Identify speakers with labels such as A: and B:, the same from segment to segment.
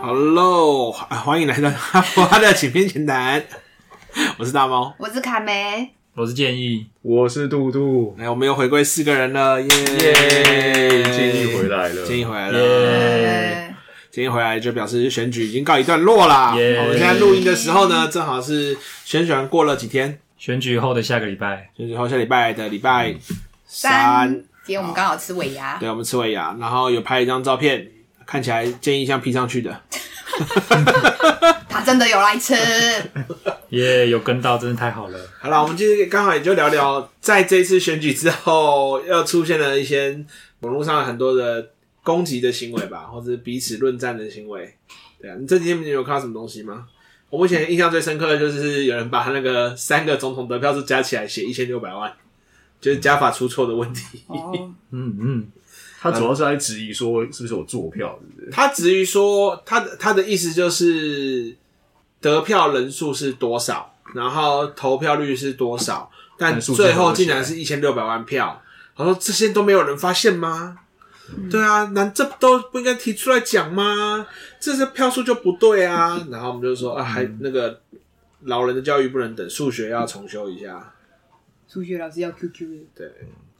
A: Hello，欢迎来到 哈佛的请片前谈。我是大猫，
B: 我是卡梅，
C: 我是建议，
D: 我是杜杜。
A: 来，我们又回归四个人了，耶！
D: 建议回来了，
A: 建议回来了，
C: 耶！
A: 建议回来就表示选举已经告一段落啦。
C: 耶
A: 我们现在录音的时候呢，正好是选举完过了几天，
C: 选举后的下个礼拜，
A: 选举后下礼拜的礼拜三，
B: 今天我们刚好吃尾牙，
A: 对，我们吃尾牙，然后有拍一张照片，看起来建议像 P 上去的。
B: 他真的有来吃，
C: 耶、yeah,！有跟到，真的太好了。
A: 好了，我们今天刚好也就聊聊，在这次选举之后，又出现了一些网络上很多的攻击的行为吧，或者是彼此论战的行为。对啊，你这几天你有看到什么东西吗？我目前印象最深刻的就是有人把他那个三个总统得票数加起来写一千六百万，就是加法出错的问题。
B: 哦、
C: 嗯嗯。
D: 他主要是来质疑说，是不是我作票？是不是？
A: 他质疑说，他的他的意思就是得票人数是多少，然后投票率是多少，但最后竟然是一千六百万票。他说这些都没有人发现吗？嗯、对啊，那这都不应该提出来讲吗？这些票数就不对啊。然后我们就说啊，还那个老人的教育不能等，数学要重修一下。
B: 数学老师要 QQ 的。
A: 对。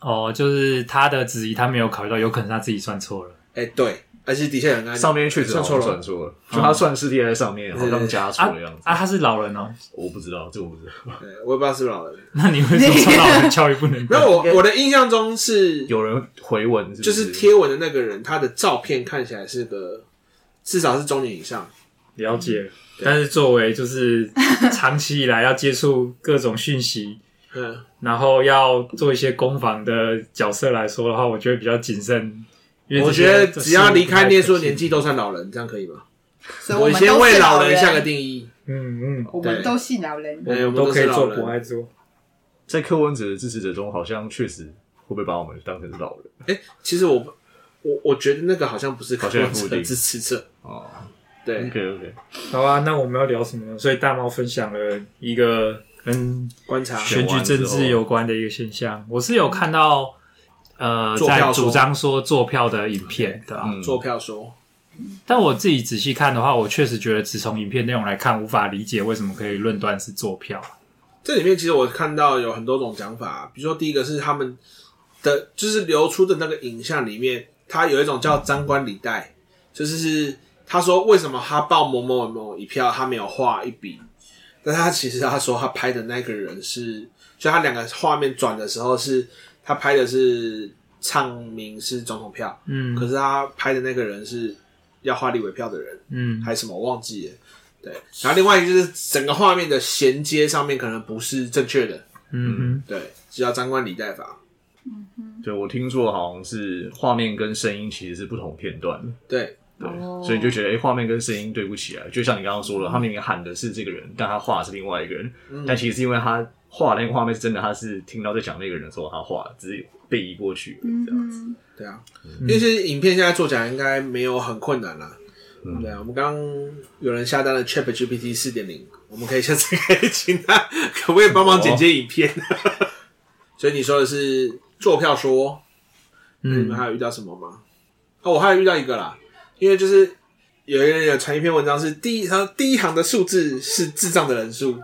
C: 哦，就是他的质疑，他没有考虑到，有可能他自己算错了。
A: 哎、欸，对，而且底下有人
D: 上面确实算错了，算错了，就他算式列在上面，好像加错的样子
C: 啊。啊，他是老人哦，
D: 我不知道，这我不知道，
A: 对，我也不知道是不是老人。
C: 那你为什么说老人教育不能？
A: 没有，我我的印象中是
D: 有人回文是是，
A: 就是贴文的那个人，他的照片看起来是个至少是中年以上。
C: 了解，但是作为就是长期以来要接触各种讯息。嗯，然后要做一些攻防的角色来说的话，我觉得比较谨慎。因为
A: 我觉得只要离开念书的年纪都算老人，这样可以吗？
B: 所以我，
A: 我先为老人下个定义。
C: 嗯嗯，
B: 我们都是老人，
C: 我们都可以做，不爱做。
D: 在柯文哲的支持者中，好像确实会不会把我们当成是老人？
A: 哎、欸，其实我我我觉得那个好像不是柯文哲的支持者哦。对
D: ，OK OK，
C: 好啊，那我们要聊什么呢？所以大猫分享了一个。跟观察选举政治有关的一个现象，我是有看到，呃，在主张说做票的影片，对吧？
A: 做票说，
C: 但我自己仔细看的话，我确实觉得只从影片内容来看，无法理解为什么可以论断是做票。
A: 这里面其实我看到有很多种讲法，比如说第一个是他们的就是流出的那个影像里面，他有一种叫张冠李戴，就是是他说为什么他报某某某一票，他没有画一笔。但他其实他说他拍的那个人是，就他两个画面转的时候是，他拍的是唱名是总统票，嗯，可是他拍的那个人是要画立委票的人，嗯，还是什么我忘记了，对，然后另外一个就是整个画面的衔接上面可能不是正确的，嗯嗯，对，只要张冠李戴法，
D: 嗯哼，对，我听说好像是画面跟声音其实是不同片段，
A: 对。
D: 对，所以你就觉得，哎、欸，画面跟声音对不起来，就像你刚刚说了，他明明喊的是这个人，但他画的是另外一个人，嗯、但其实是因为他画的那个画面是真的，他是听到在讲那个人的时候，他画只是被移过去这样子。
A: 嗯、对啊，因为其实影片现在做起来应该没有很困难啦。嗯，对啊，我们刚刚有人下单了 ChatGPT 四点零，我们可以下次可以请他可不可以帮忙剪接影片？哦、所以你说的是坐票说，嗯，你们还有遇到什么吗？哦，我还有遇到一个啦。因为就是有一个人有传一篇文章，是第一行第一行的数字是智障的人数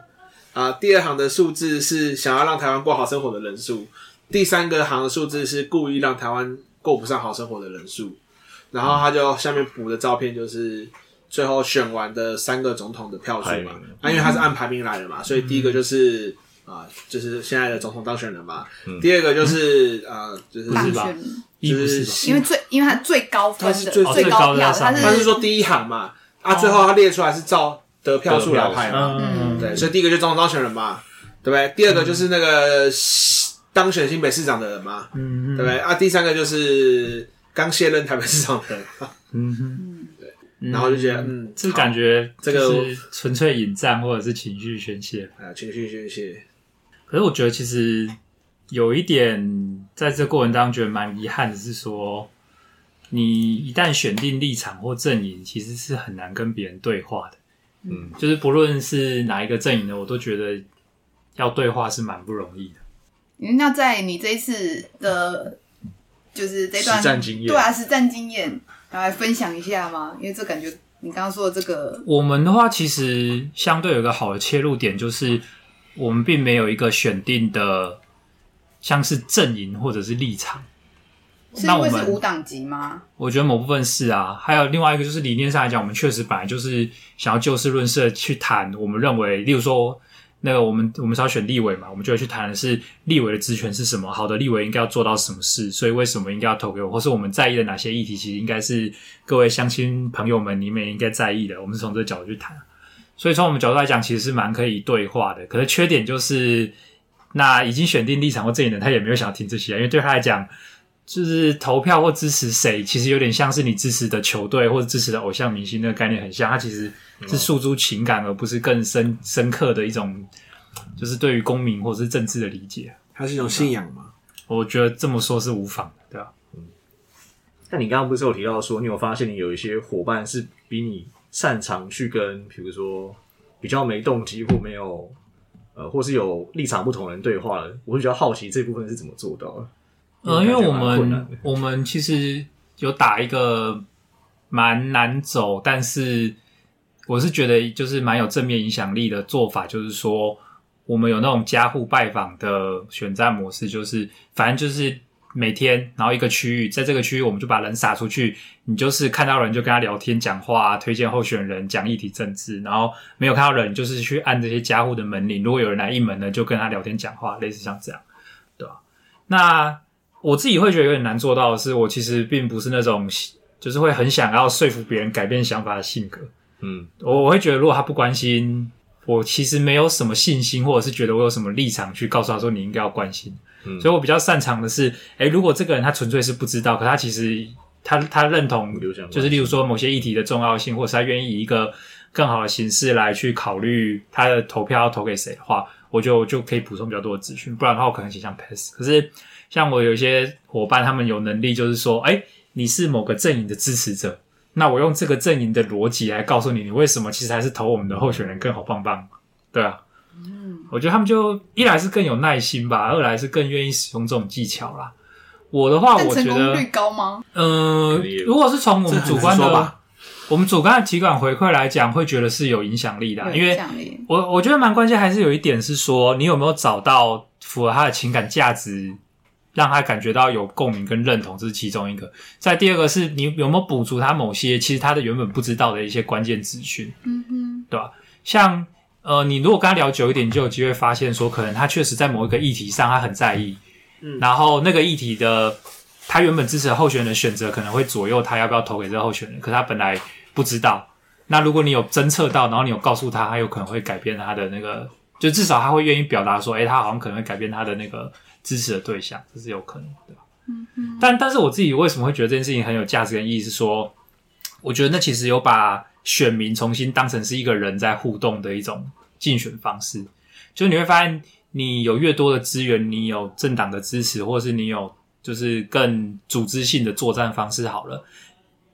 A: 啊，第二行的数字是想要让台湾过好生活的人数，第三个行的数字是故意让台湾过不上好生活的人数，然后他就下面补的照片就是最后选完的三个总统的票数嘛，啊，因为他是按排名来的嘛，所以第一个就是啊，就是现在的总统当选人嘛，第二个就是啊，就是是吧？
B: 就是因为最，因为他最高分的
A: 是最
B: 最高票，他是
A: 他是说第一行嘛，啊，最后他列出来是照得票数来排嘛，嗯，对，所以第一个就总统当选人嘛，对不对？第二个就是那个当选新北市长的人嘛，嗯，对不对？啊，第三个就是刚卸任台北市长的人，嗯哼，对，然后就觉得，嗯，
C: 这感觉这个纯粹引战或者是情绪宣泄？
A: 啊，情绪宣泄。
C: 可是我觉得其实。有一点，在这过程当中觉得蛮遗憾的是说，你一旦选定立场或阵营，其实是很难跟别人对话的。嗯，就是不论是哪一个阵营的，我都觉得要对话是蛮不容易的。
B: 那在你这一次的，就是这段
D: 实战经验，
B: 对啊，实战经验，来分享一下吗？因为这感觉你刚刚说的这个，
C: 我们的话其实相对有个好的切入点，就是我们并没有一个选定的，像是阵营或者是立场。
B: 是因为是无党籍吗？
C: 我觉得某部分是啊，还有另外一个就是理念上来讲，我们确实本来就是想要就事论事去谈。我们认为，例如说，那个我们我们是要选立委嘛，我们就会去谈的是立委的职权是什么，好的立委应该要做到什么事，所以为什么应该要投给我，或是我们在意的哪些议题，其实应该是各位乡亲朋友们你们也应该在意的。我们是从这个角度去谈，所以从我们角度来讲，其实是蛮可以对话的。可是缺点就是，那已经选定立场或阵营的，他也没有想要听这些，因为对他来讲。就是投票或支持谁，其实有点像是你支持的球队或者支持的偶像明星那个概念很像，他其实是诉诸情感，而不是更深深刻的一种，就是对于公民或者是政治的理解。
A: 它是一种信仰吗？
C: 我觉得这么说是无妨的，对吧？
D: 嗯。那你刚刚不是有提到说，你有发现你有一些伙伴是比你擅长去跟，比如说比较没动机或没有呃，或是有立场不同的人对话的，我会比较好奇这部分是怎么做到的。
C: 呃，因为我们我们其实有打一个蛮难走，但是我是觉得就是蛮有正面影响力的做法，就是说我们有那种家户拜访的选战模式，就是反正就是每天，然后一个区域，在这个区域我们就把人撒出去，你就是看到人就跟他聊天、讲话、推荐候选人、讲议题政治，然后没有看到人就是去按这些家户的门铃，如果有人来应门呢，就跟他聊天讲话，类似像这样，对吧？那。我自己会觉得有点难做到的是，我其实并不是那种就是会很想要说服别人改变想法的性格。嗯，我我会觉得，如果他不关心，我其实没有什么信心，或者是觉得我有什么立场去告诉他说你应该要关心。嗯，所以我比较擅长的是，诶，如果这个人他纯粹是不知道，可他其实他他认同，就是例如说某些议题的重要性，或者是他愿意以一个更好的形式来去考虑他的投票要投给谁的话，我就就可以补充比较多的资讯。不然的话，我可能倾向 pass。可是。像我有一些伙伴，他们有能力，就是说，哎，你是某个阵营的支持者，那我用这个阵营的逻辑来告诉你，你为什么其实还是投我们的候选人更好棒棒，对啊，嗯，我觉得他们就一来是更有耐心吧，二来是更愿意使用这种技巧啦。我的话，我觉得成功
B: 率高吗？
C: 嗯、呃，如果是从我们主观的，我们主观的体感回馈来讲，会觉得是有影响力的，因为我我觉得蛮关键，还是有一点是说，你有没有找到符合他的情感价值。让他感觉到有共鸣跟认同，这是其中一个。再第二个是你有没有补足他某些其实他的原本不知道的一些关键资讯，嗯哼，对吧？像呃，你如果跟他聊久一点，就有机会发现说，可能他确实在某一个议题上他很在意，嗯，然后那个议题的他原本支持的候选人的选择可能会左右他要不要投给这个候选人，可他本来不知道。那如果你有侦测到，然后你有告诉他，他有可能会改变他的那个，就至少他会愿意表达说，诶，他好像可能会改变他的那个。支持的对象，这是有可能的，嗯嗯。但但是我自己为什么会觉得这件事情很有价值跟意义？是说，我觉得那其实有把选民重新当成是一个人在互动的一种竞选方式。就是你会发现，你有越多的资源，你有政党的支持，或是你有就是更组织性的作战方式，好了，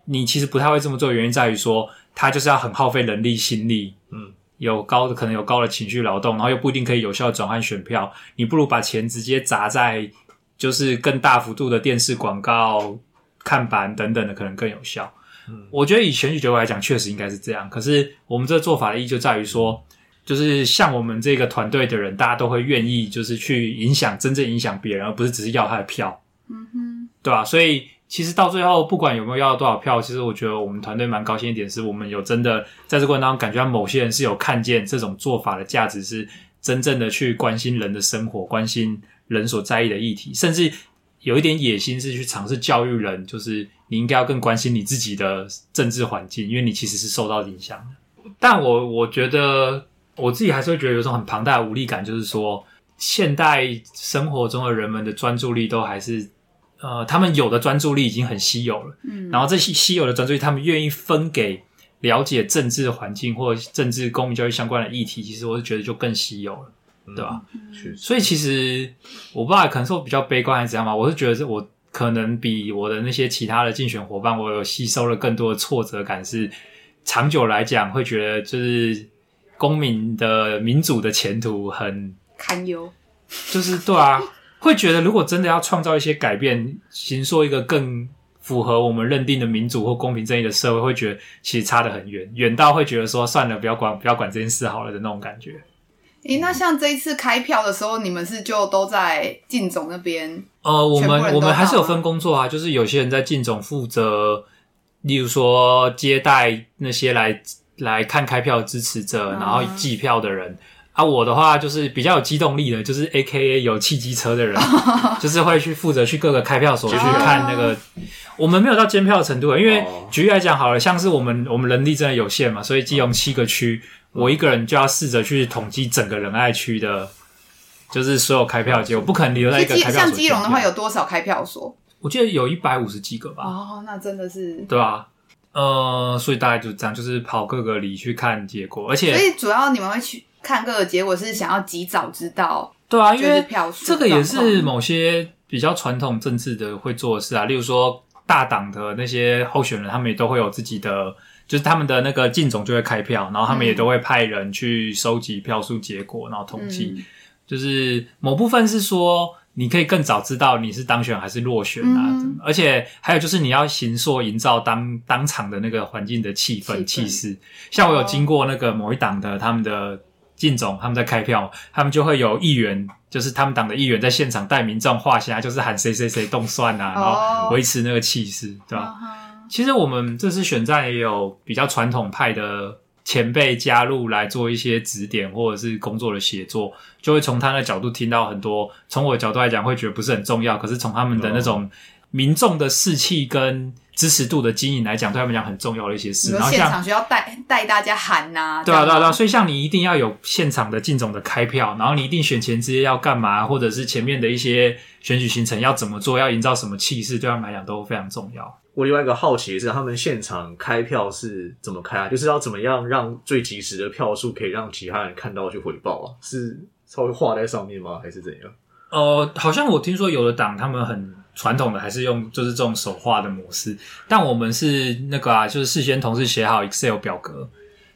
C: 你其实不太会这么做。原因在于说，他就是要很耗费人力心力，嗯。有高的可能有高的情绪劳动，然后又不一定可以有效的转换选票。你不如把钱直接砸在就是更大幅度的电视广告、看板等等的，可能更有效。嗯，我觉得以选举结果来讲，确实应该是这样。可是我们这个做法的意义就在于说，就是像我们这个团队的人，大家都会愿意就是去影响，真正影响别人，而不是只是要他的票。嗯哼，对吧？所以。其实到最后，不管有没有要多少票，其实我觉得我们团队蛮高兴一点，是我们有真的在这过程当中感觉到某些人是有看见这种做法的价值，是真正的去关心人的生活，关心人所在意的议题，甚至有一点野心是去尝试教育人，就是你应该要更关心你自己的政治环境，因为你其实是受到影响的。但我我觉得我自己还是会觉得有一种很庞大的无力感，就是说现代生活中的人们的专注力都还是。呃，他们有的专注力已经很稀有了，嗯，然后这些稀有的专注力，他们愿意分给了解政治环境或政治公民教育相关的议题，其实我是觉得就更稀有了，嗯、对吧？嗯、所以其实我不知道，可能说比较悲观还是怎样吧。我是觉得我可能比我的那些其他的竞选伙伴，我有吸收了更多的挫折感，是长久来讲会觉得就是公民的民主的前途很
B: 堪忧，
C: 就是对啊。会觉得如果真的要创造一些改变，行说一个更符合我们认定的民主或公平正义的社会，会觉得其实差得很远，远到会觉得说算了，不要管，不要管这件事好了的那种感觉。
B: 诶，那像这一次开票的时候，你们是就都在竞总那边？
C: 呃，我们我们还是有分工作啊，就是有些人在竞总负责，例如说接待那些来来看开票的支持者，然后计票的人。嗯啊，我的话就是比较有机动力的，就是 A K A 有汽机车的人，就是会去负责去各个开票所去看那个。我们没有到监票的程度，因为举例来讲好了，像是我们我们人力真的有限嘛，所以基隆七个区，我一个人就要试着去统计整个仁爱区的，就是所有开票结果，不可能留在一个开票所。
B: 像基隆的话，有多少开票所？
C: 我记得有一百五十几个吧。
B: 哦，那真的是
C: 对啊。呃，所以大概就这样，就是跑各个里去看结果，而且
B: 所以主要你们会去。看各个结果是想要及早知道，
C: 对啊，因为
B: 票数
C: 这个也是某些比较传统政治的会做的事啊。例如说大党的那些候选人，他们也都会有自己的，就是他们的那个竞总就会开票，然后他们也都会派人去收集票数结果，然后统计。嗯、就是某部分是说，你可以更早知道你是当选还是落选啊，嗯、而且还有就是你要行塑营造当当场的那个环境的气氛气势。像我有经过那个某一党的他们的。竞总他们在开票，他们就会有议员，就是他们党的议员在现场带民众画下，就是喊谁谁谁动算啊，然后维持那个气势，对吧？其实我们这次选战也有比较传统派的前辈加入来做一些指点或者是工作的协作，就会从他的角度听到很多。从我的角度来讲，会觉得不是很重要，可是从他们的那种民众的士气跟。支持度的经营来讲，对他们讲很重要的一些事。然后
B: 现场需要带带大家喊呐、啊，
C: 对啊，对啊，对啊。所以像你一定要有现场的进总的开票，然后你一定选前之夜要干嘛，或者是前面的一些选举行程要怎么做，要营造什么气势，对他们来讲都非常重要。
D: 我另外一个好奇的是，他们现场开票是怎么开啊？就是要怎么样让最及时的票数可以让其他人看到去回报啊？是稍微画在上面吗？还是怎样？
C: 呃，好像我听说有的党他们很。传统的还是用就是这种手画的模式，但我们是那个啊，就是事先同事写好 Excel 表格，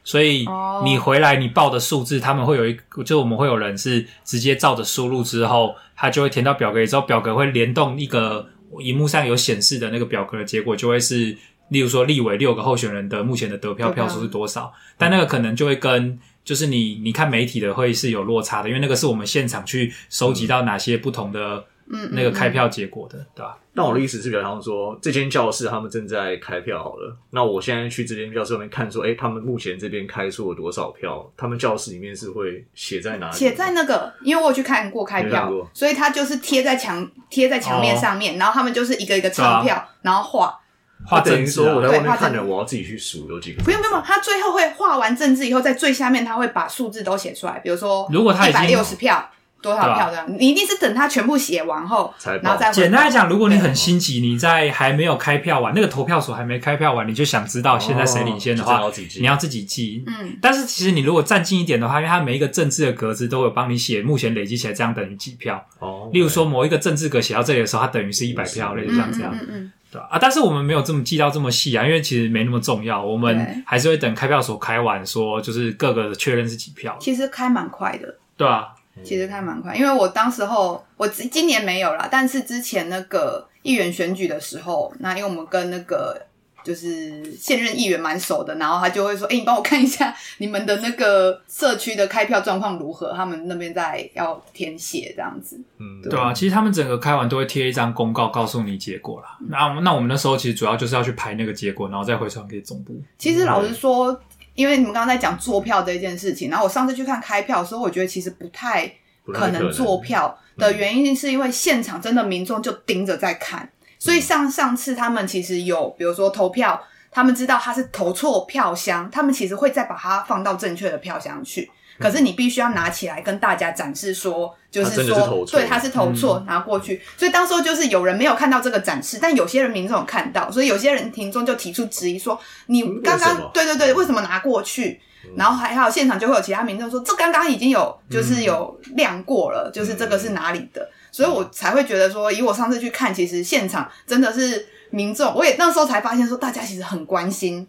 C: 所以你回来你报的数字，他们会有一，就我们会有人是直接照着输入之后，他就会填到表格里之后，表格会联动一个荧幕上有显示的那个表格的结果，就会是例如说立委六个候选人的目前的得票票数是多少，但那个可能就会跟就是你你看媒体的会是有落差的，因为那个是我们现场去收集到哪些不同的。嗯，那个开票结果的，对吧？
D: 那我的意思是，比方说，这间教室他们正在开票好了，那我现在去这间教室里面看，说，哎，他们目前这边开出了多少票？他们教室里面是会写在哪里？
B: 写在那个，因为我有去看过开票，所以它就是贴在墙贴在墙面上面，哦、然后他们就是一个一个钞票，啊、然后画
D: 画等于说我在外面看着，我要自己去数有几个。
B: 不用不用，他最后会画完政治以后，在最下面他会把数字都写出来，比如说，如果他一百六十票。多少票这样？你一定是等他全部写完后，然后再。
C: 简单来讲，如果你很心急，你在还没有开票完，那个投票所还没开票完，你就想知道现在谁领先的话，你要自己记。嗯。但是其实你如果站近一点的话，因为它每一个政治的格子都有帮你写，目前累积起来这样等于几票。哦。例如说某一个政治格写到这里的时候，它等于是一百票，类似这样这样。嗯嗯。对啊，但是我们没有这么记到这么细啊，因为其实没那么重要。我们还是会等开票所开完，说就是各个的确认是几票。
B: 其实开蛮快的。
C: 对啊。
B: 其实开蛮快，因为我当时候我今年没有啦，但是之前那个议员选举的时候，那因为我们跟那个就是现任议员蛮熟的，然后他就会说：“哎、欸，你帮我看一下你们的那个社区的开票状况如何？他们那边在要填写这样子。”嗯，
C: 对啊，其实他们整个开完都会贴一张公告，告诉你结果啦。那那我们那时候其实主要就是要去排那个结果，然后再回传给总部。
B: 其实老实说。因为你们刚刚在讲做票这件事情，然后我上次去看开票的时候，我觉得其实不太可能做票的原因，是因为现场真的民众就盯着在看，所以上上次他们其实有，比如说投票，他们知道他是投错票箱，他们其实会再把它放到正确的票箱去。可是你必须要拿起来跟大家展示说，就是说，对，他是投错，拿过去。所以当时候就是有人没有看到这个展示，但有些人民众有看到，所以有些人听众就提出质疑说，你刚刚对对对，为什么拿过去？然后还还有现场就会有其他民众说，这刚刚已经有就是有亮过了，就是这个是哪里的？所以我才会觉得说，以我上次去看，其实现场真的是民众，我也那时候才发现说，大家其实很关心，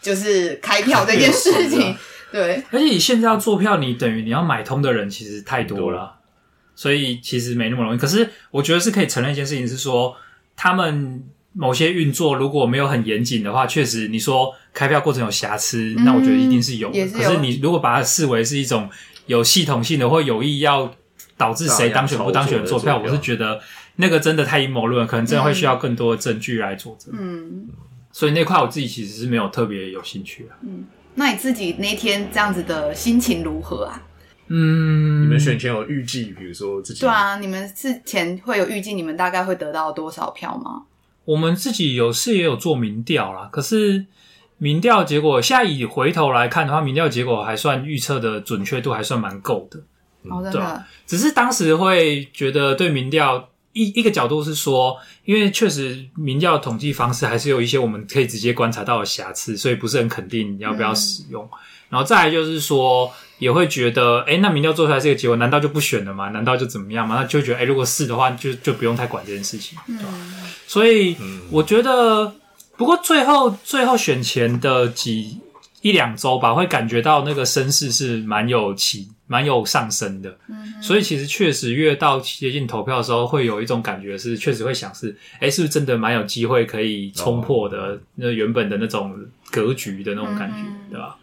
B: 就是开票这件事情。对，
C: 而且你现在要做票，你等于你要买通的人其实太多了。所以其实没那么容易。可是我觉得是可以承认一件事情，是说他们某些运作如果没有很严谨的话，确实你说开票过程有瑕疵，嗯、那我觉得一定是有的。
B: 是有。
C: 可是你如果把它视为是一种有系统性的或有意要导致谁当选不当选的作票，我是觉得那个真的太阴谋论，可能真的会需要更多的证据来佐证。嗯，所以那块我自己其实是没有特别有兴趣的。
B: 嗯，那你自己那天这样子的心情如何啊？
C: 嗯，
D: 你们选前有预计，比如说自己
B: 对啊，你们之前会有预计，你们大概会得到多少票吗？
C: 我们自己有是也有做民调啦，可是民调结果现在以回头来看的话，民调结果还算预测的准确度还算蛮够的。
B: 哦，真的。对啊，
C: 只是当时会觉得对民调一一个角度是说，因为确实民调统计方式还是有一些我们可以直接观察到的瑕疵，所以不是很肯定要不要使用。嗯、然后再来就是说，也会觉得，哎，那民调做出来这个结果，难道就不选了吗？难道就怎么样吗？那就觉得，哎，如果是的话，就就不用太管这件事情。对吧？嗯。所以我觉得，不过最后最后选前的几一两周吧，会感觉到那个声势是蛮有起。蛮有上升的，嗯、所以其实确实越到接近投票的时候，会有一种感觉是，确实会想是，哎，是不是真的蛮有机会可以冲破的？那原本的那种格局的那种感觉，嗯、对吧？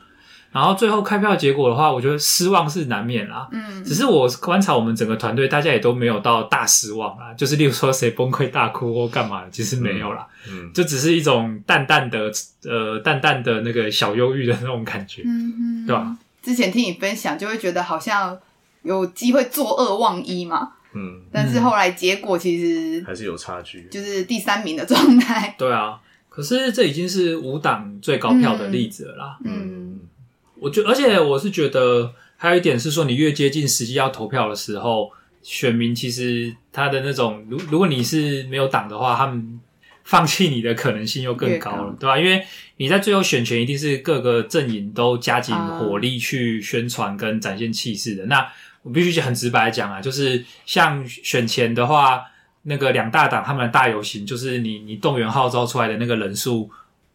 C: 然后最后开票结果的话，我觉得失望是难免啦。嗯，只是我观察我们整个团队，大家也都没有到大失望啦。就是例如说谁崩溃大哭或干嘛，其实没有啦。嗯，就只是一种淡淡的呃淡淡的那个小忧郁的那种感觉，嗯嗯对吧？
B: 之前听你分享，就会觉得好像有机会作二忘一嘛。嗯，但是后来结果其实
D: 还是有差距，
B: 就是第三名的状态。
C: 对啊，可是这已经是五党最高票的例子了啦。嗯，嗯我觉，而且我是觉得还有一点是说，你越接近实际要投票的时候，选民其实他的那种，如如果你是没有党的话，他们。放弃你的可能性又更高了，高对吧？因为你在最后选前一定是各个阵营都加紧火力去宣传跟展现气势的。Uh, 那我必须很直白讲啊，就是像选前的话，那个两大党他们的大游行，就是你你动员号召出来的那个人数。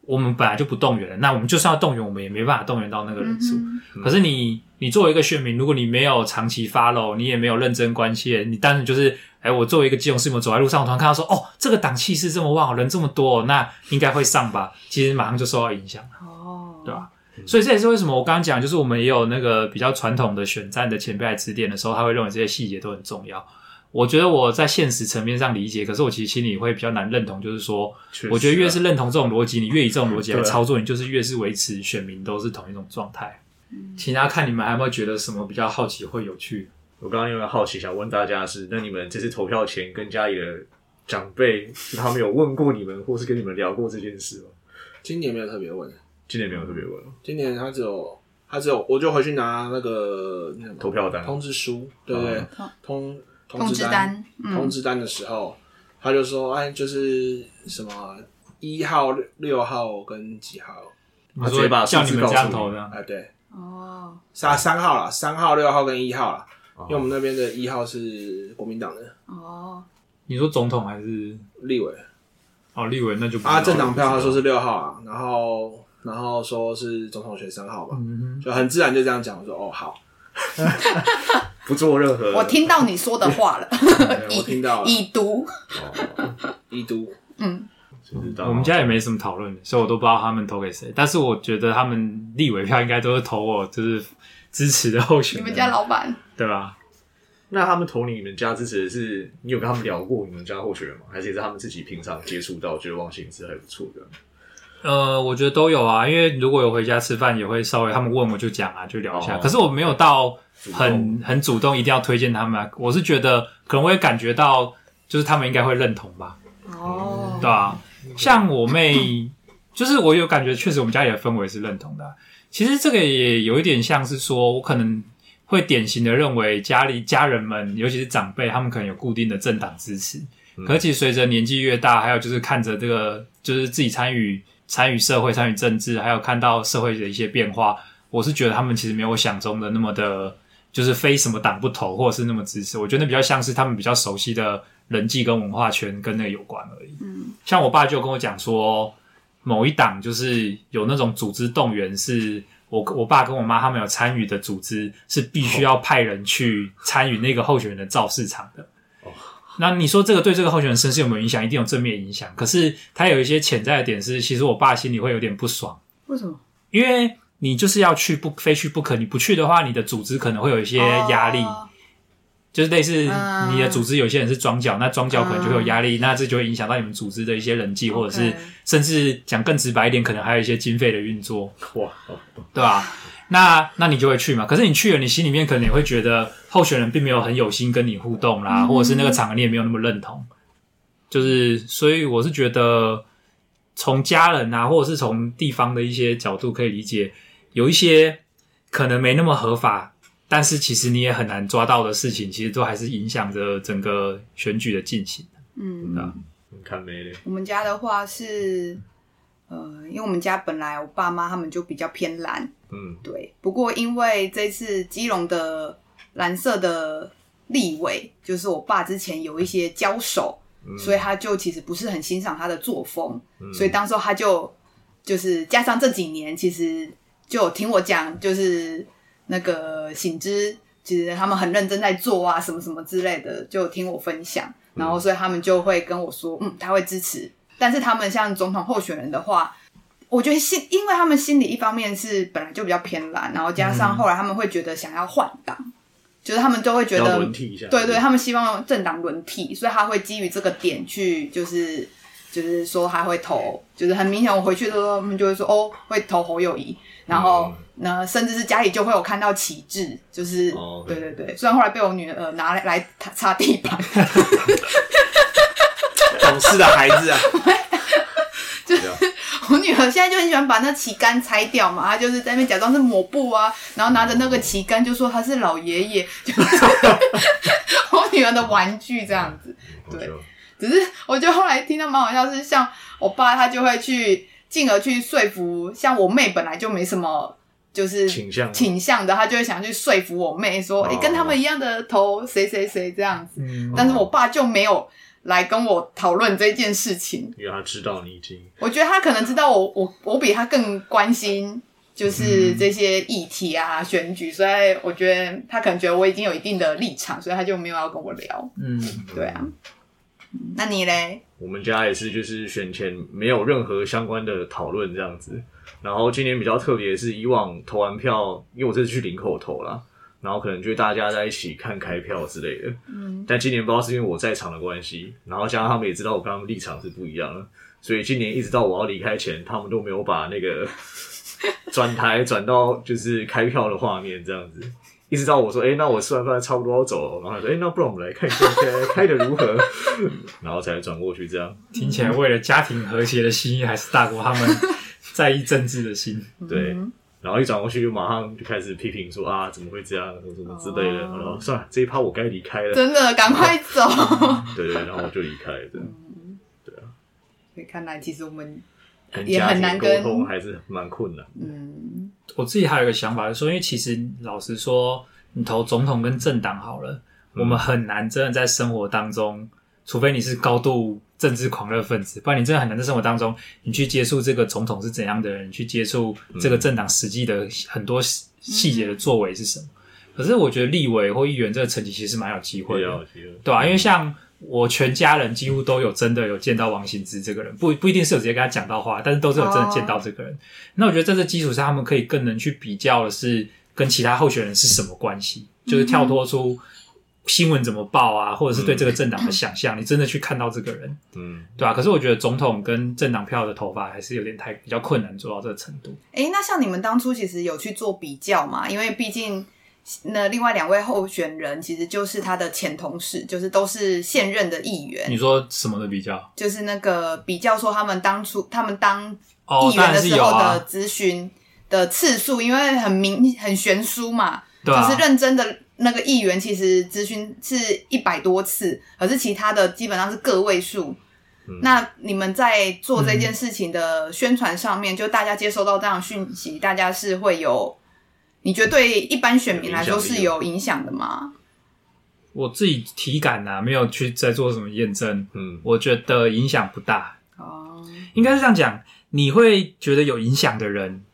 C: 我们本来就不动员了，那我们就算要动员，我们也没办法动员到那个人数。可是你，你作为一个选民，如果你没有长期 follow，你也没有认真关切，你单纯就是，哎，我作为一个基隆市民走在路上，我突然看到说，哦，这个党气势这么旺，人这么多，那应该会上吧？其实马上就受到影响了，哦，对吧？所以这也是为什么我刚刚讲，就是我们也有那个比较传统的选战的前辈来指点的时候，他会认为这些细节都很重要。我觉得我在现实层面上理解，可是我其实心里会比较难认同，就是说，啊、我觉得越是认同这种逻辑，你越以这种逻辑来 操作，你就是越是维持选民都是同一种状态。嗯、其他看你们还有没有觉得什么比较好奇或有趣？
D: 我刚刚有个好奇想问大家是，那你们这次投票前跟家里的长辈，他们有问过你们，或是跟你们聊过这件事吗？
A: 今年没有特别问，
D: 今年没有特别问，
A: 今年他只有他只有，我就回去拿那个
D: 投票单、
A: 通知书，对不对？
B: 嗯、
A: 通。
B: 通知单，
A: 通知单的时候，他就说：“哎，就是什么一号、六号跟几号？”
C: 他直接把叫你们这样投的。
A: 哎，对，
B: 哦，
A: 三三号了，三号、六号跟一号了，因为我们那边的一号是国民党的。
B: 哦，
C: 你说总统还是
A: 立委？
C: 哦，立委那就
A: 啊，政党票他说是六号啊，然后然后说是总统选三号嘛，就很自然就这样讲。我说：“哦，好。”
D: 不做任何，
B: 我听到你说的话了。
A: 我听到
B: 已读，
A: 已读。
B: 嗯，
C: 我们家也没什么讨论，所以我都不知道他们投给谁。但是我觉得他们立委票应该都是投我，就是支持的候选人。
B: 你们家老板
C: 对吧？
D: 那他们投你，你们家支持的是你有跟他们聊过你们家候选人吗？还是也是他们自己平常接触到，觉得王心是还不错的？
C: 呃，我觉得都有啊，因为如果有回家吃饭，也会稍微他们问我就讲啊，就聊一下。哦、可是我没有到很很主动，一定要推荐他们啊。我是觉得，可能我也感觉到，就是他们应该会认同吧。
B: 哦，
C: 对啊，像我妹，就是我有感觉，确实我们家里的氛围是认同的。其实这个也有一点像是说，我可能会典型的认为家里家人们，尤其是长辈，他们可能有固定的政党支持。嗯、可是其实随着年纪越大，还有就是看着这个，就是自己参与。参与社会、参与政治，还有看到社会的一些变化，我是觉得他们其实没有我想中的那么的，就是非什么党不投，或者是那么支持。我觉得那比较像是他们比较熟悉的人际跟文化圈跟那个有关而已。嗯，像我爸就跟我讲说，某一党就是有那种组织动员是我我爸跟我妈他们有参与的组织是必须要派人去参与那个候选人的造势场的。哦，那你说这个对这个候选人身世有没有影响？一定有正面影响。可是他有一些潜在的点是，其实我爸心里会有点不爽。
B: 为什么？
C: 因为你就是要去不非去不可，你不去的话，你的组织可能会有一些压力。哦就是类似你的组织，有些人是庄脚，嗯、那庄脚可能就会有压力，嗯、那这就会影响到你们组织的一些人际，或者是甚至讲更直白一点，可能还有一些经费的运作。哇，对吧？那那你就会去嘛？可是你去了，你心里面可能也会觉得候选人并没有很有心跟你互动啦，嗯、或者是那个场合你也没有那么认同。就是，所以我是觉得，从家人啊，或者是从地方的一些角度可以理解，有一些可能没那么合法。但是其实你也很难抓到的事情，其实都还是影响着整个选举的进行。
B: 嗯，
D: 啊，你看没嘞？
B: 我们家的话是，呃，因为我们家本来我爸妈他们就比较偏蓝，嗯，对。不过因为这次基隆的蓝色的立委，就是我爸之前有一些交手，嗯、所以他就其实不是很欣赏他的作风，嗯、所以当时候他就就是加上这几年，其实就有听我讲，就是。那个醒之，其实他们很认真在做啊，什么什么之类的，就听我分享，然后所以他们就会跟我说，嗯，他会支持。但是他们像总统候选人的话，我觉得心，因为他们心里一方面是本来就比较偏蓝，然后加上后来他们会觉得想要换党，嗯、就是他们都会觉得
D: 轮替一下，
B: 对对，他们希望政党轮替，所以他会基于这个点去，就是就是说他会投，就是很明显，我回去的时候他们就会说，哦，会投侯友谊。然后，那甚至是家里就会有看到旗帜，就是，oh. 对对对。虽然后来被我女儿拿来来擦地板，
A: 懂事的孩子啊。
B: 就是我女儿现在就很喜欢把那旗杆拆掉嘛，她就是在那边假装是抹布啊，然后拿着那个旗杆就说她是老爷爷，就是 我女儿的玩具这样子。对，只是我觉得后来听到蛮好笑，是像我爸他就会去。进而去说服，像我妹本来就没什么就是倾向倾向的，他就会想去说服我妹说，哎、哦欸，跟他们一样的头谁谁谁这样子。嗯、但是我爸就没有来跟我讨论这件事情，
D: 因为他知道你已经，
B: 我觉得他可能知道我我我比他更关心就是这些议题啊、嗯、选举，所以我觉得他可能觉得我已经有一定的立场，所以他就没有要跟我聊。嗯，对啊。那你嘞？
D: 我们家也是，就是选前没有任何相关的讨论这样子。然后今年比较特别的是，以往投完票，因为我这次去林口投啦，然后可能就大家在一起看开票之类的。嗯。但今年不知道是因为我在场的关系，然后加上他们也知道我跟他们立场是不一样的，所以今年一直到我要离开前，他们都没有把那个转台转到就是开票的画面这样子。一直到我说，哎、欸，那我吃完饭差不多要走了，然后他说，哎、欸，那不然我们来看一下开开的如何，然后才转过去。这样
C: 听起来，为了家庭和谐的心意，还是大过他们在意政治的心。
D: 对，然后一转过去就马上就开始批评说啊，怎么会这样，什么什么之类的。然后算了，这一趴我该离开了，
B: 真的，赶快走。
D: 对，对对，然后我就离开了。对，对啊。
B: 所以看来，其实我们也很难
D: 沟通，还是蛮困难。
B: 嗯。
C: 我自己还有一个想法，就是说，因为其实老实说，你投总统跟政党好了，嗯、我们很难真的在生活当中，除非你是高度政治狂热分子，不然你真的很难在生活当中，你去接触这个总统是怎样的人，去接触这个政党实际的很多细节的作为是什么。嗯、可是我觉得立委或议员这个层级其实蛮有机会的，对吧、啊？因为像。我全家人几乎都有真的有见到王新之这个人，不不一定是有直接跟他讲到话，但是都是有真的见到这个人。Oh. 那我觉得在这基础上，他们可以更能去比较的是跟其他候选人是什么关系，就是跳脱出新闻怎么报啊，或者是对这个政党的想象，你真的去看到这个人，嗯，对吧、啊？可是我觉得总统跟政党票的头发还是有点太比较困难做到这个程度。
B: 诶，那像你们当初其实有去做比较嘛？因为毕竟。那另外两位候选人其实就是他的前同事，就是都是现任的议员。
C: 你说什么的比较？
B: 就是那个比较说他们当初他们当议员的时候的咨询的次数，因为很明很悬殊嘛。对啊。就是认真的那个议员，其实咨询是一百多次，可是其他的基本上是个位数。嗯。那你们在做这件事情的宣传上面，嗯。就大家接收到这样的讯息，大家是会有。你觉得对一般选民来说是有影响的吗？
C: 我自己体感呐、啊，没有去在做什么验证。嗯，我觉得影响不大。哦，应该是这样讲，你会觉得有影响的人，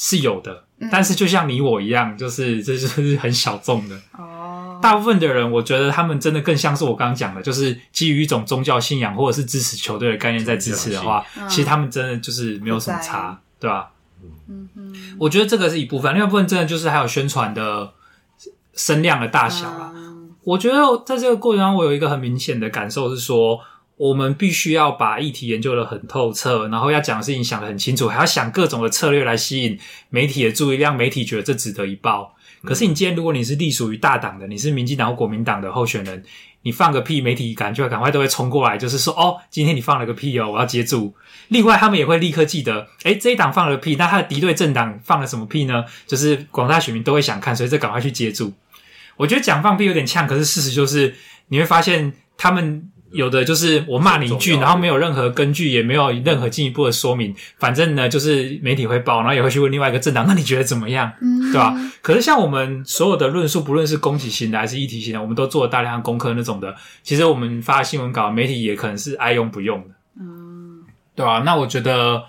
C: 是有的，但是就像你我一样，就是这就是很小众的。哦，大部分的人，我觉得他们真的更像是我刚刚讲的，就是基于一种宗教信仰或者是支持球队的概念在支持的话，其实他们真的就是没有什么差，对吧？嗯嗯，我觉得这个是一部分，另外一部分真的就是还有宣传的声量的大小啦。我觉得在这个过程中，我有一个很明显的感受是说。我们必须要把议题研究得很透彻，然后要讲的事情想得很清楚，还要想各种的策略来吸引媒体的注意，让媒体觉得这值得一报。可是你今天如果你是隶属于大党的，你是民进党或国民党的候选人，你放个屁，媒体感觉赶快都会冲过来，就是说哦，今天你放了个屁哦，我要接住。另外，他们也会立刻记得，诶，这一党放了个屁，那他的敌对政党放了什么屁呢？就是广大选民都会想看，所以这赶快去接住。我觉得讲放屁有点呛，可是事实就是你会发现他们。有的就是我骂你一句，然后没有任何根据，也没有任何进一步的说明。反正呢，就是媒体会报，然后也会去问另外一个政党，那你觉得怎么样？嗯，对吧？可是像我们所有的论述，不论是攻击型的还是议题型的，我们都做了大量的功课那种的。其实我们发新闻稿，媒体也可能是爱用不用的。嗯，对吧？那我觉得，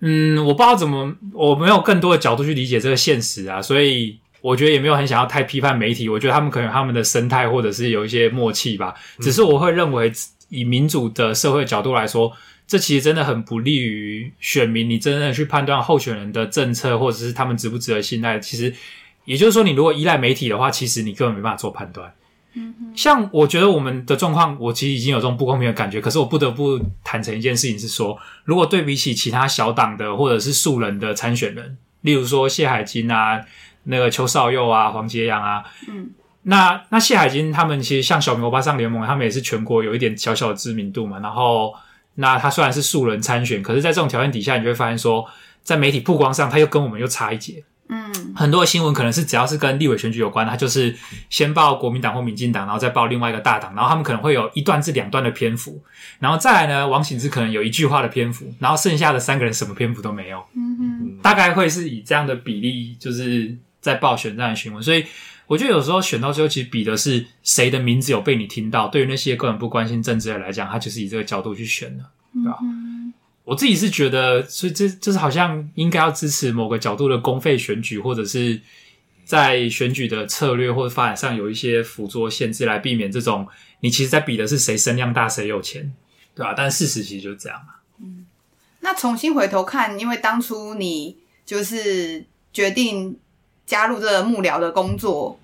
C: 嗯，我不知道怎么，我没有更多的角度去理解这个现实啊，所以。我觉得也没有很想要太批判媒体，我觉得他们可能他们的生态或者是有一些默契吧。只是我会认为，以民主的社会角度来说，这其实真的很不利于选民。你真的去判断候选人的政策或者是他们值不值得信赖，其实也就是说，你如果依赖媒体的话，其实你根本没办法做判断。像我觉得我们的状况，我其实已经有这种不公平的感觉。可是我不得不坦诚一件事情是说，如果对比起其他小党的或者是素人的参选人，例如说谢海金啊。那个邱少佑啊，黄捷阳啊，嗯，那那谢海金他们其实像小明欧巴上联盟，他们也是全国有一点小小的知名度嘛。然后，那他虽然是素人参选，可是，在这种条件底下，你就会发现说，在媒体曝光上，他又跟我们又差一截。嗯，很多的新闻可能是只要是跟立委选举有关，他就是先报国民党或民进党，然后再报另外一个大党，然后他们可能会有一段至两段的篇幅，然后再来呢，王醒之可能有一句话的篇幅，然后剩下的三个人什么篇幅都没有。嗯嗯，大概会是以这样的比例，就是。在报选战的询问，所以我觉得有时候选到最后，其实比的是谁的名字有被你听到。对于那些根本不关心政治的来讲，他就是以这个角度去选的，对吧？嗯、我自己是觉得，所以这就是好像应该要支持某个角度的公费选举，或者是在选举的策略或者发展上有一些辅助限制，来避免这种你其实在比的是谁声量大，谁有钱，对吧？但事实其实就是这样嘛。
B: 嗯，那重新回头看，因为当初你就是决定。加入这个幕僚的工作，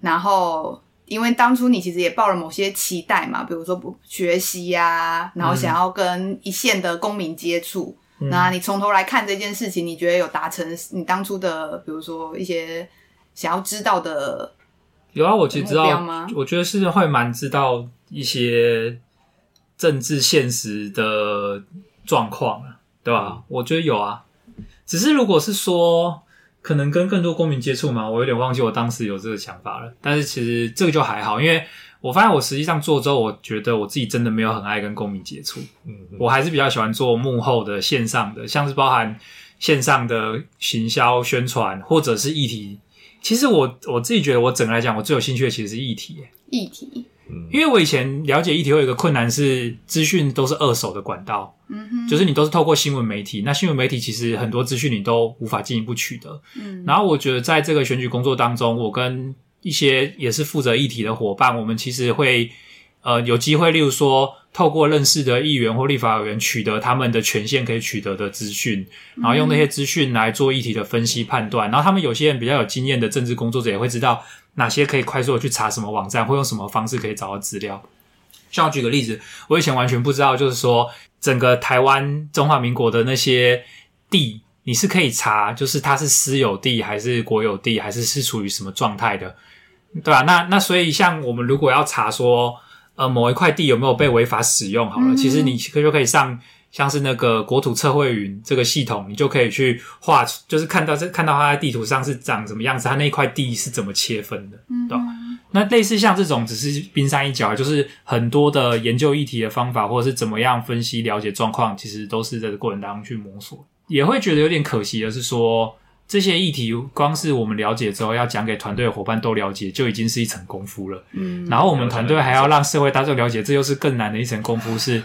B: 然后因为当初你其实也抱了某些期待嘛，比如说不学习呀、啊，然后想要跟一线的公民接触。嗯、那你从头来看这件事情，你觉得有达成你当初的，比如说一些想要知道的？
C: 有啊，我其实知道吗？我觉得是会蛮知道一些政治现实的状况，对吧？嗯、我觉得有啊，只是如果是说。可能跟更多公民接触嘛，我有点忘记我当时有这个想法了。但是其实这个就还好，因为我发现我实际上做之后，我觉得我自己真的没有很爱跟公民接触。嗯，我还是比较喜欢做幕后的线上的，像是包含线上的行销宣传或者是议题。其实我我自己觉得，我整个来讲，我最有兴趣的其实是议题。议题。因为我以前了解议题，会有一个困难是资讯都是二手的管道，嗯哼，就是你都是透过新闻媒体，那新闻媒体其实很多资讯你都无法进一步取得，嗯，然后我觉得在这个选举工作当中，我跟一些也是负责议题的伙伴，我们其实会呃有机会，例如说透过认识的议员或立法委员取得他们的权限可以取得的资讯，然后用那些资讯来做议题的分析判断，然后他们有些人比较有经验的政治工作者也会知道。哪些可以快速的去查什么网站，或用什么方式可以找到资料？像我举个例子，我以前完全不知道，就是说整个台湾中华民国的那些地，你是可以查，就是它是私有地还是国有地，还是是处于什么状态的，对吧？那那所以像我们如果要查说，呃，某一块地有没有被违法使用，好了，嗯、其实你可就可以上。像是那个国土测绘云这个系统，你就可以去画，就是看到这看到它在地图上是长什么样子，它那一块地是怎么切分的，嗯、对吧？那类似像这种只是冰山一角，就是很多的研究议题的方法，或者是怎么样分析了解状况，其实都是在这个过程当中去摸索。也会觉得有点可惜的是说，这些议题光是我们了解之后，要讲给团队的伙伴都了解，就已经是一层功夫了。嗯，然后我们团队还要让社会大众了解，这又是更难的一层功夫是。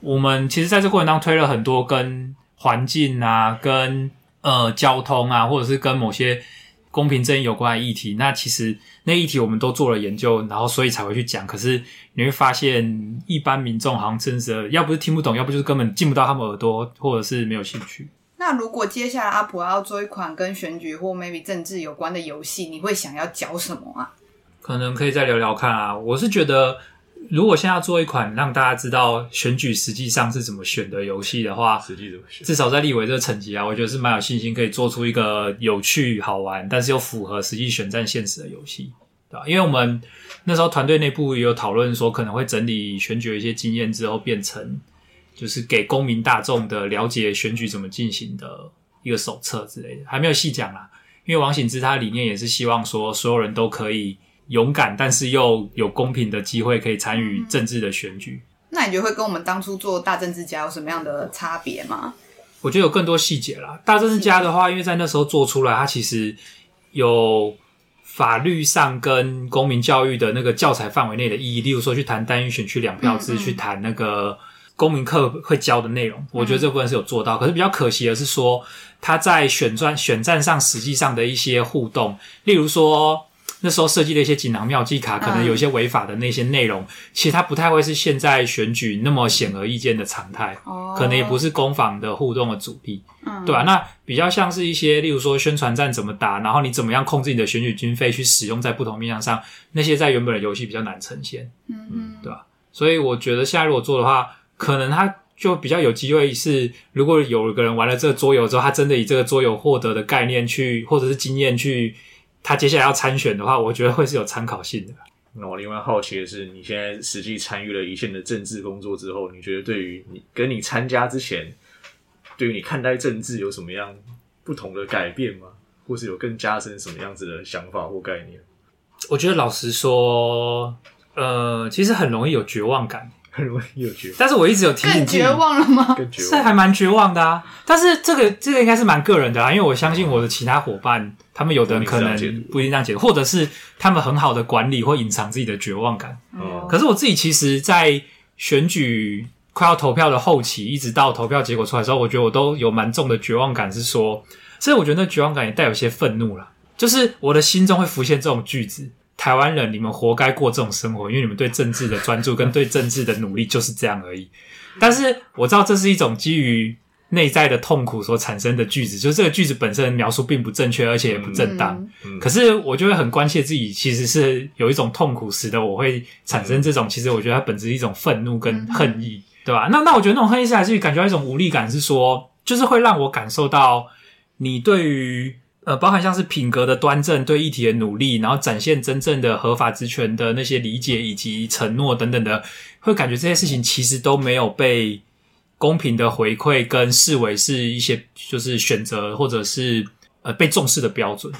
C: 我们其实在这过程当中推了很多跟环境啊、跟呃交通啊，或者是跟某些公平正义有关的议题，那其实那议题我们都做了研究，然后所以才会去讲。可是你会发现，一般民众好像真的要不是听不懂，要不就是根本进不到他们耳朵，或者是没有兴趣。
B: 那如果接下来阿婆要做一款跟选举或 maybe 政治有关的游戏，你会想要教什么啊？
C: 可能可以再聊聊看啊。我是觉得，如果现在要做一款让大家知道选举实际上是怎么选的游戏的话，
D: 实际怎么选？
C: 至少在立委这个层级啊，我觉得是蛮有信心可以做出一个有趣好玩，但是又符合实际选战现实的游戏，对吧？因为我们那时候团队内部也有讨论说，可能会整理选举的一些经验之后变成。就是给公民大众的了解选举怎么进行的一个手册之类的，还没有细讲啦。因为王醒之他的理念也是希望说，所有人都可以勇敢，但是又有公平的机会可以参与政治的选举。
B: 那你觉得会跟我们当初做大政治家有什么样的差别吗？
C: 我觉得有更多细节啦。大政治家的话，因为在那时候做出来，它其实有法律上跟公民教育的那个教材范围内的意义，例如说去谈单一选区两票制，嗯嗯去谈那个。公民课会教的内容，我觉得这部分是有做到。嗯、可是比较可惜的是说，他在选战选战上实际上的一些互动，例如说那时候设计的一些锦囊妙计卡，可能有一些违法的那些内容，嗯、其实它不太会是现在选举那么显而易见的常态，哦、可能也不是攻防的互动的主力，嗯、对吧、啊？那比较像是一些，例如说宣传战怎么打，然后你怎么样控制你的选举经费去使用在不同面向上，那些在原本的游戏比较难呈现，嗯嗯，对吧、啊？所以我觉得现在如果做的话。可能他就比较有机会是，如果有一个人玩了这个桌游之后，他真的以这个桌游获得的概念去，或者是经验去，他接下来要参选的话，我觉得会是有参考性的。
D: 那我另外好奇的是，你现在实际参与了一线的政治工作之后，你觉得对于你跟你参加之前，对于你看待政治有什么样不同的改变吗？或是有更加深什么样子的想法或概念？
C: 我觉得老实说，呃，其实很容易有绝望感。
D: 很容易有绝望，
C: 但是我一直有提醒自己，
B: 绝望了吗？
C: 是还蛮绝望的啊。但是这个这个应该是蛮个人的啊，因为我相信我的其他伙伴，他们有的人可能不一定这样解读，或者是他们很好的管理或隐藏自己的绝望感。嗯，可是我自己其实，在选举快要投票的后期，一直到投票结果出来的时候，我觉得我都有蛮重的绝望感，是说，所以我觉得那绝望感也带有些愤怒啦，就是我的心中会浮现这种句子。台湾人，你们活该过这种生活，因为你们对政治的专注跟对政治的努力就是这样而已。但是我知道这是一种基于内在的痛苦所产生的句子，就是这个句子本身的描述并不正确，而且也不正当。嗯嗯、可是我就会很关切自己，其实是有一种痛苦，使得我会产生这种。其实我觉得它本质是一种愤怒跟恨意，对吧？那那我觉得那种恨意是来自于感觉到一种无力感，是说就是会让我感受到你对于。呃，包含像是品格的端正、对议题的努力，然后展现真正的合法职权的那些理解以及承诺等等的，会感觉这些事情其实都没有被公平的回馈跟视为是一些就是选择或者是呃被重视的标准。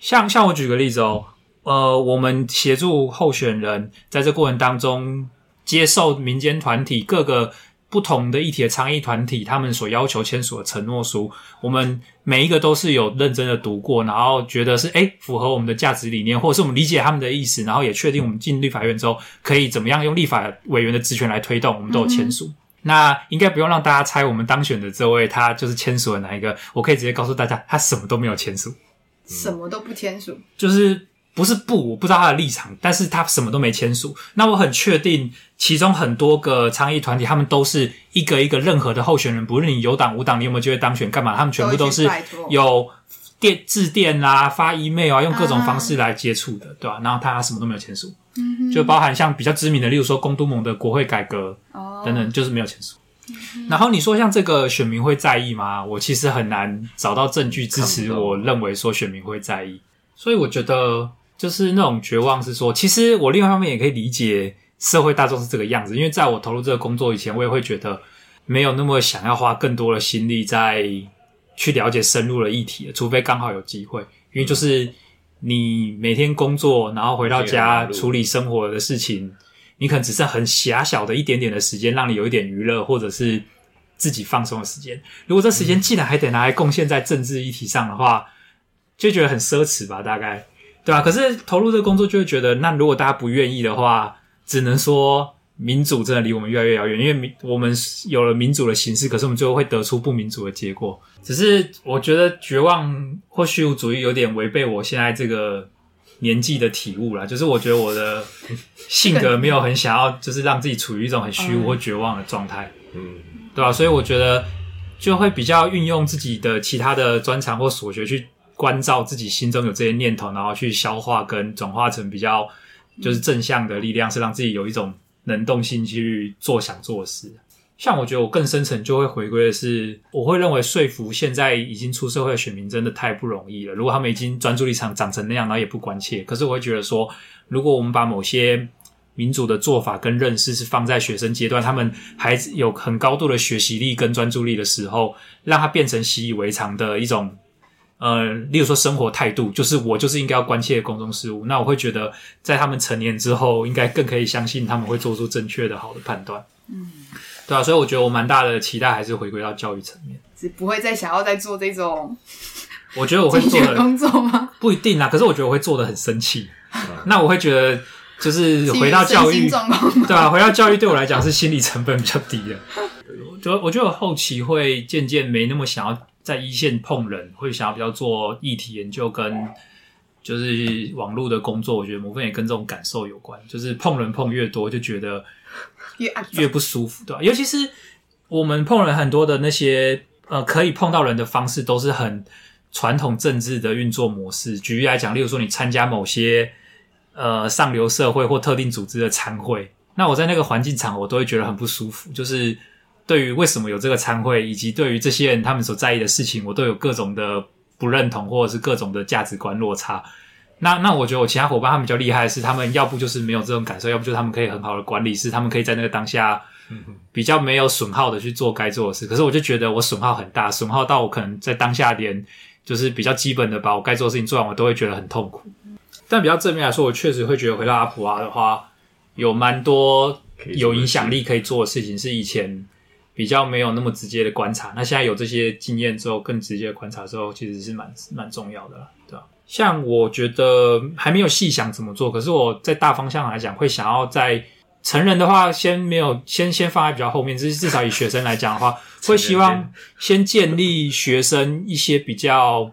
C: 像像我举个例子哦，呃，我们协助候选人在这过程当中接受民间团体各个。不同的议题的倡议团体，他们所要求签署的承诺书，我们每一个都是有认真的读过，然后觉得是诶符合我们的价值理念，或者是我们理解他们的意思，然后也确定我们进立法院之后可以怎么样用立法委员的职权来推动，我们都有签署。嗯、那应该不用让大家猜，我们当选的这位他就是签署了哪一个？我可以直接告诉大家，他什么都没有签署，
B: 什么都不签署，
C: 就是。不是不，我不知道他的立场，但是他什么都没签署。那我很确定，其中很多个倡议团体，他们都是一个一个任何的候选人，不论你有党无党，你有没有机会当选，干嘛？他们全部都是有电致电啊，发 email 啊，用各种方式来接触的，啊、对吧、啊？然后他什么都没有签署，嗯、就包含像比较知名的，例如说公都盟的国会改革等等，就是没有签署。嗯、然后你说像这个选民会在意吗？我其实很难找到证据支持我认为说选民会在意，所以我觉得。就是那种绝望，是说，其实我另外一方面也可以理解社会大众是这个样子，因为在我投入这个工作以前，我也会觉得没有那么想要花更多的心力在去了解深入的议题，除非刚好有机会。因为就是你每天工作，然后回到家处理生活的事情，你可能只剩很狭小的一点点的时间，让你有一点娱乐或者是自己放松的时间。如果这时间既然还得拿来贡献在政治议题上的话，就觉得很奢侈吧，大概。对吧？可是投入这个工作，就会觉得，那如果大家不愿意的话，只能说民主真的离我们越来越遥远，因为民我们有了民主的形式，可是我们最后会得出不民主的结果。只是我觉得绝望或虚无主义有点违背我现在这个年纪的体悟啦，就是我觉得我的性格没有很想要，就是让自己处于一种很虚无或绝望的状态，嗯，对吧？所以我觉得就会比较运用自己的其他的专长或所学去关照自己心中有这些念头，然后去消化跟转化成比较就是正向的力量，是让自己有一种能动性去做想做的事。像我觉得我更深层就会回归的是，我会认为说服现在已经出社会的选民真的太不容易了。如果他们已经专注力长长成那样，然后也不关切。可是我会觉得说，如果我们把某些民主的做法跟认识是放在学生阶段，他们还有很高度的学习力跟专注力的时候，让它变成习以为常的一种，呃，例如说生活态度，就是我就是应该要关切公众事务。那我会觉得，在他们成年之后，应该更可以相信他们会做出正确的好的判断。嗯。对啊，所以我觉得我蛮大的期待还是回归到教育层面，
B: 是不会再想要再做这种。
C: 我觉得我会做的
B: 工作吗？
C: 不一定啊，可是我觉得我会做的很生气。那我会觉得，就是回到教育，对啊，回到教育对我来讲是心理成本比较低的。就我觉得我后期会渐渐没那么想要在一线碰人，会想要比较做议题研究跟就是网络的工作。我觉得某部分也跟这种感受有关，就是碰人碰越多，就觉得。越越不舒服，对吧？尤其是我们碰人很多的那些呃，可以碰到人的方式，都是很传统政治的运作模式。举例来讲，例如说你参加某些呃上流社会或特定组织的参会，那我在那个环境场，我都会觉得很不舒服。就是对于为什么有这个参会，以及对于这些人他们所在意的事情，我都有各种的不认同，或者是各种的价值观落差。那那我觉得我其他伙伴他们比较厉害的是，他们要不就是没有这种感受，要不就是他们可以很好的管理，是他们可以在那个当下比较没有损耗的去做该做的事。可是我就觉得我损耗很大，损耗到我可能在当下连就是比较基本的把我该做的事情做完，我都会觉得很痛苦。但比较正面来说，我确实会觉得回到阿普阿的话，有蛮多有影响力可以做的事情，是以前比较没有那么直接的观察。那现在有这些经验之后，更直接的观察之后，其实是蛮蛮重要的了，对吧？像我觉得还没有细想怎么做，可是我在大方向来讲，会想要在成人的话，先没有先先放在比较后面，至至少以学生来讲的话，会希望先建立学生一些比较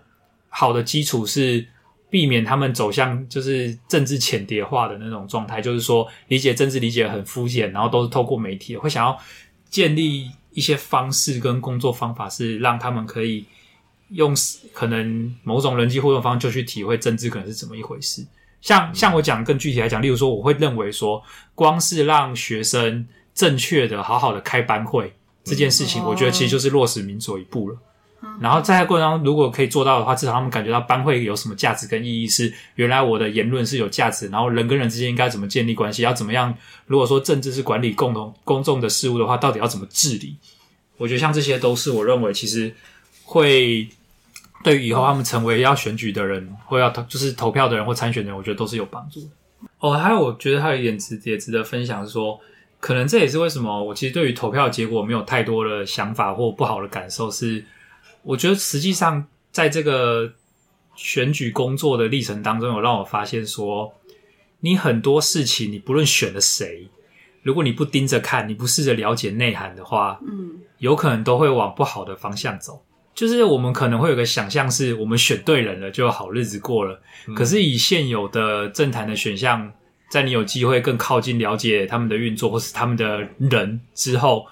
C: 好的基础，是避免他们走向就是政治浅碟化的那种状态，就是说理解政治理解很肤浅，然后都是透过媒体，会想要建立一些方式跟工作方法，是让他们可以。用可能某种人际互动方式就去体会政治可能是怎么一回事。像像我讲更具体来讲，例如说，我会认为说，光是让学生正确的、好好的开班会这件事情，我觉得其实就是落实民主一步了。然后在过程当中，如果可以做到的话，至少他们感觉到班会有什么价值跟意义，是原来我的言论是有价值。然后人跟人之间应该怎么建立关系，要怎么样？如果说政治是管理共同公众的事务的话，到底要怎么治理？我觉得像这些都是我认为其实。会对于以后他们成为要选举的人，或要投就是投票的人或参选的人，我觉得都是有帮助的。哦，还有我觉得还有一点值也值得分享是说，可能这也是为什么我其实对于投票结果没有太多的想法或不好的感受。是我觉得实际上在这个选举工作的历程当中，有让我发现说，你很多事情你不论选了谁，如果你不盯着看，你不试着了解内涵的话，嗯。有可能都会往不好的方向走，就是我们可能会有个想象，是我们选对人了，就有好日子过了。嗯。可是以现有的政坛的选项，在你有机会更靠近了解他们的运作，或是他们的人之后，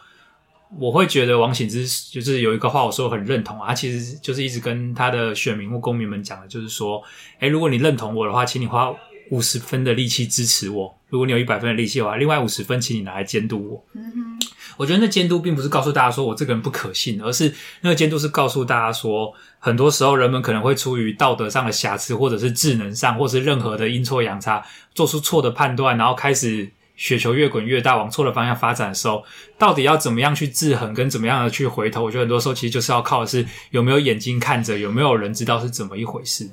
C: 我会觉得王醒之就是有一个话，我说很认同啊，他其实就是一直跟他的选民或公民们讲的，就是说，诶，如果你认同我的话，请你花五十分的力气支持我；如果你有一百分的力气的话，另外五十分，请你拿来监督我。嗯哼。我觉得那监督并不是告诉大家说我这个人不可信，而是那个监督是告诉大家说，很多时候人们可能会出于道德上的瑕疵，或者是智能上，或者是任何的阴错阳差，做出错的判断，然后开始雪球越滚越大，往错的方向发展的时候，到底要怎么样去制衡，跟怎么样的去回头？我觉得很多时候其实就是要靠的是有没有眼睛看着，有没有人知道是怎么一回事。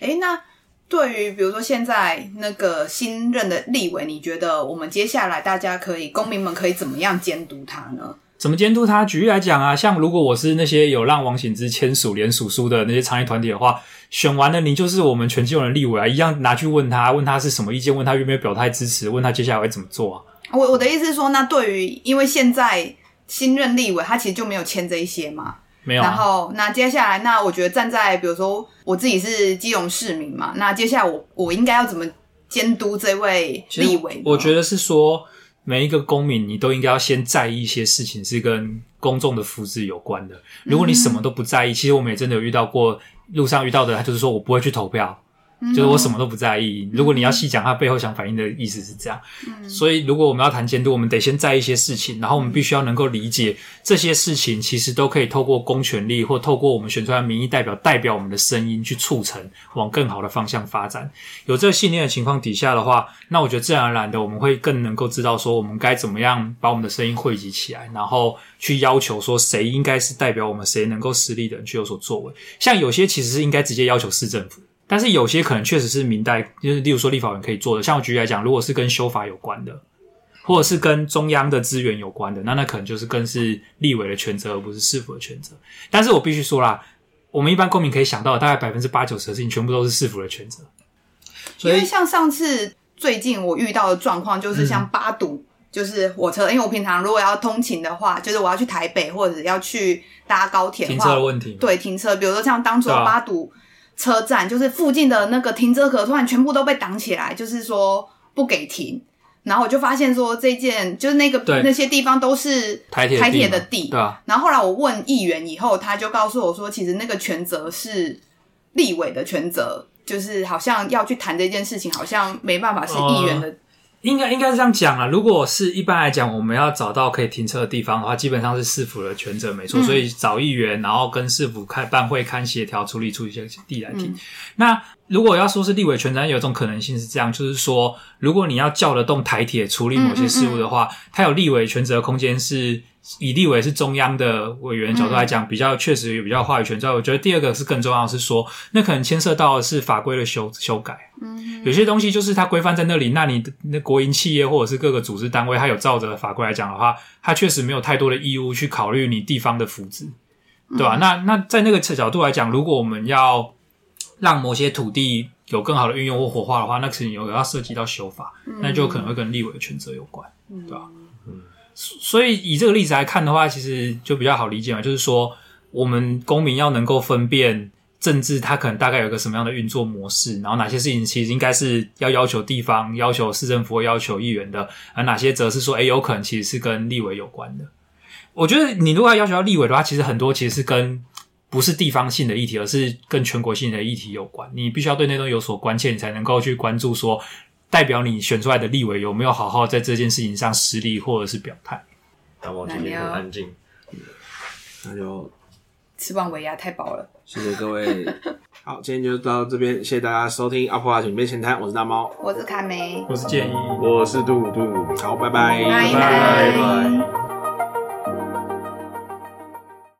B: 诶，那。对于比如说现在那个新任的立委，你觉得我们接下来大家可以公民们可以怎么样监督他呢？
C: 怎么监督他？举例来讲啊，像如果我是那些有让王醒之签署联署书的那些倡议团体的话，选完了你就是我们全基隆的立委啊，一样拿去问他，问他是什么意见，问他有没有表态支持，问他接下来会怎么做啊？
B: 我我的意思是说，那对于因为现在新任立委他其实就没有签这一些嘛，
C: 没有、啊。
B: 然后那接下来，那我觉得站在比如说我自己是基隆市民嘛，那接下来我我应该要怎么监督这位立委？
C: 我觉得是说。每一个公民，你都应该要先在意一些事情，是跟公众的福祉有关的。如果你什么都不在意，嗯、其实我们也真的有遇到过，路上遇到的，他就是说我不会去投票。就是我什么都不在意。如果你要细讲，他背后想反映的意思是这样。嗯、所以，如果我们要谈监督，我们得先在意一些事情，然后我们必须要能够理解这些事情，其实都可以透过公权力或透过我们选出来的民意代表代表我们的声音去促成往更好的方向发展。有这个信念的情况底下的话，那我觉得自然而然的我们会更能够知道说我们该怎么样把我们的声音汇集起来，然后去要求说谁应该是代表我们，谁能够实力的人去有所作为。像有些其实是应该直接要求市政府。但是有些可能确实是明代，就是例如说立法院可以做的。像我举例来讲，如果是跟修法有关的，或者是跟中央的资源有关的，那那可能就是更是立委的权责，而不是市府的权责。但是我必须说啦，我们一般公民可以想到，大概百分之八九十的事情，全部都是市府的权责。
B: 所以，因为像上次最近我遇到的状况，就是像八堵，就是火车，嗯、因为我平常如果要通勤的话，就是我要去台北或者要去搭高铁的话，
C: 停车的问题，
B: 对，停车，比如说像当初八堵。车站就是附近的那个停车格，突然全部都被挡起来，就是说不给停。然后我就发现说，这件就是那个那些地方都是台铁台铁的地。
C: 对啊。
B: 然后后来我问议员以后，他就告诉我说，其实那个权责是立委的权责，就是好像要去谈这件事情，好像没办法是议员的。呃
C: 应该应该是这样讲啊，如果是一般来讲，我们要找到可以停车的地方的话，基本上是市府的权责，没错。嗯、所以找议员，然后跟市府开办会勘协调处理出一些地来停。嗯、那如果要说是立委全责，有一种可能性是这样，就是说，如果你要叫得动台铁处理某些事务的话，嗯嗯嗯它有立委全责的空间是。以立委是中央的委员角度来讲，比较确实有比较话语权。之外，我觉得第二个是更重要的是说，那可能牵涉到的是法规的修修改。嗯，有些东西就是它规范在那里，那你的那国营企业或者是各个组织单位，它有照着法规来讲的话，它确实没有太多的义务去考虑你地方的福祉，对吧？那那在那个角度来讲，如果我们要让某些土地有更好的运用或活化的话，那肯定有要涉及到修法，那就可能会跟立委的权责有关，对吧？嗯。所以以这个例子来看的话，其实就比较好理解嘛。就是说，我们公民要能够分辨政治，它可能大概有个什么样的运作模式，然后哪些事情其实应该是要要求地方、要求市政府、要求议员的，而哪些则是说，诶，有可能其实是跟立委有关的。我觉得你如果要要求到立委的话，其实很多其实是跟不是地方性的议题，而是跟全国性的议题有关。你必须要对那东西有所关切，你才能够去关注说。代表你选出来的立委有没有好好在这件事情上施力或者是表态？
D: 大猫今天很安静，
A: 那就
B: 吃完尾牙太饱了。
A: 谢谢各位，好，今天就到这边，谢谢大家收听阿普亚井边闲谈，我是大猫，
B: 我是卡梅，
C: 我是建一，
D: 我是杜杜，
A: 好，拜拜，
B: 拜拜。